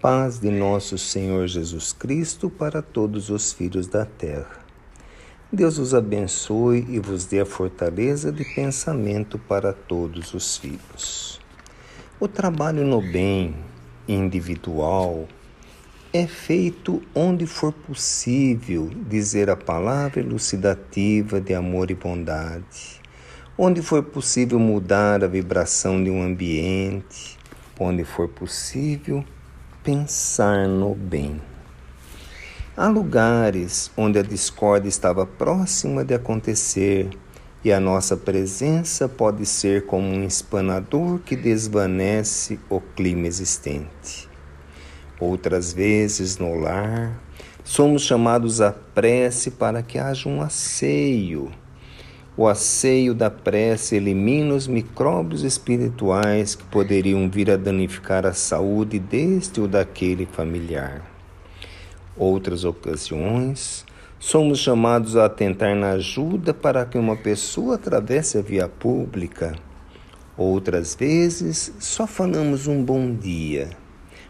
paz de nosso Senhor Jesus Cristo para todos os filhos da terra. Deus os abençoe e vos dê a fortaleza de pensamento para todos os filhos. O trabalho no bem individual é feito onde for possível dizer a palavra elucidativa de amor e bondade, onde for possível mudar a vibração de um ambiente, onde for possível pensar no bem. Há lugares onde a discórdia estava próxima de acontecer e a nossa presença pode ser como um espanador que desvanece o clima existente. Outras vezes, no lar, somos chamados à prece para que haja um asseio o asseio da prece elimina os micróbios espirituais que poderiam vir a danificar a saúde deste ou daquele familiar. Outras ocasiões, somos chamados a atentar na ajuda para que uma pessoa atravesse a via pública. Outras vezes, só falamos um bom dia,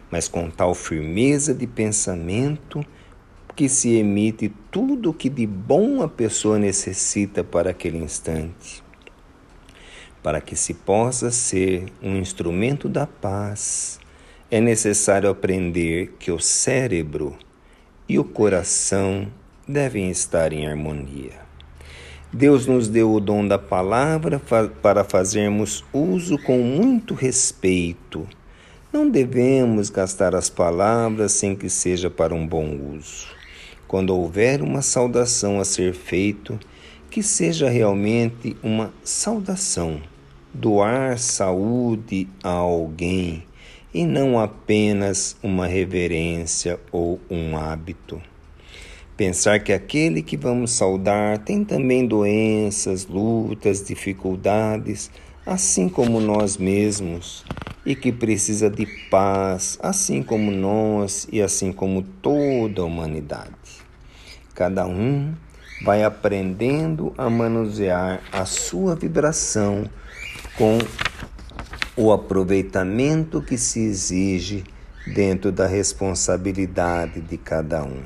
mas com tal firmeza de pensamento que se emite tudo o que de bom a pessoa necessita para aquele instante. Para que se possa ser um instrumento da paz, é necessário aprender que o cérebro e o coração devem estar em harmonia. Deus nos deu o dom da palavra para fazermos uso com muito respeito. Não devemos gastar as palavras sem que seja para um bom uso quando houver uma saudação a ser feito, que seja realmente uma saudação, doar saúde a alguém e não apenas uma reverência ou um hábito. Pensar que aquele que vamos saudar tem também doenças, lutas, dificuldades, assim como nós mesmos, e que precisa de paz, assim como nós e assim como toda a humanidade. Cada um vai aprendendo a manusear a sua vibração com o aproveitamento que se exige dentro da responsabilidade de cada um.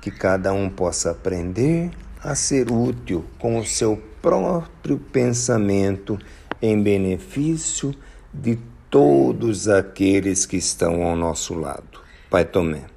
Que cada um possa aprender a ser útil com o seu próprio pensamento em benefício de todos aqueles que estão ao nosso lado. Pai Tomé.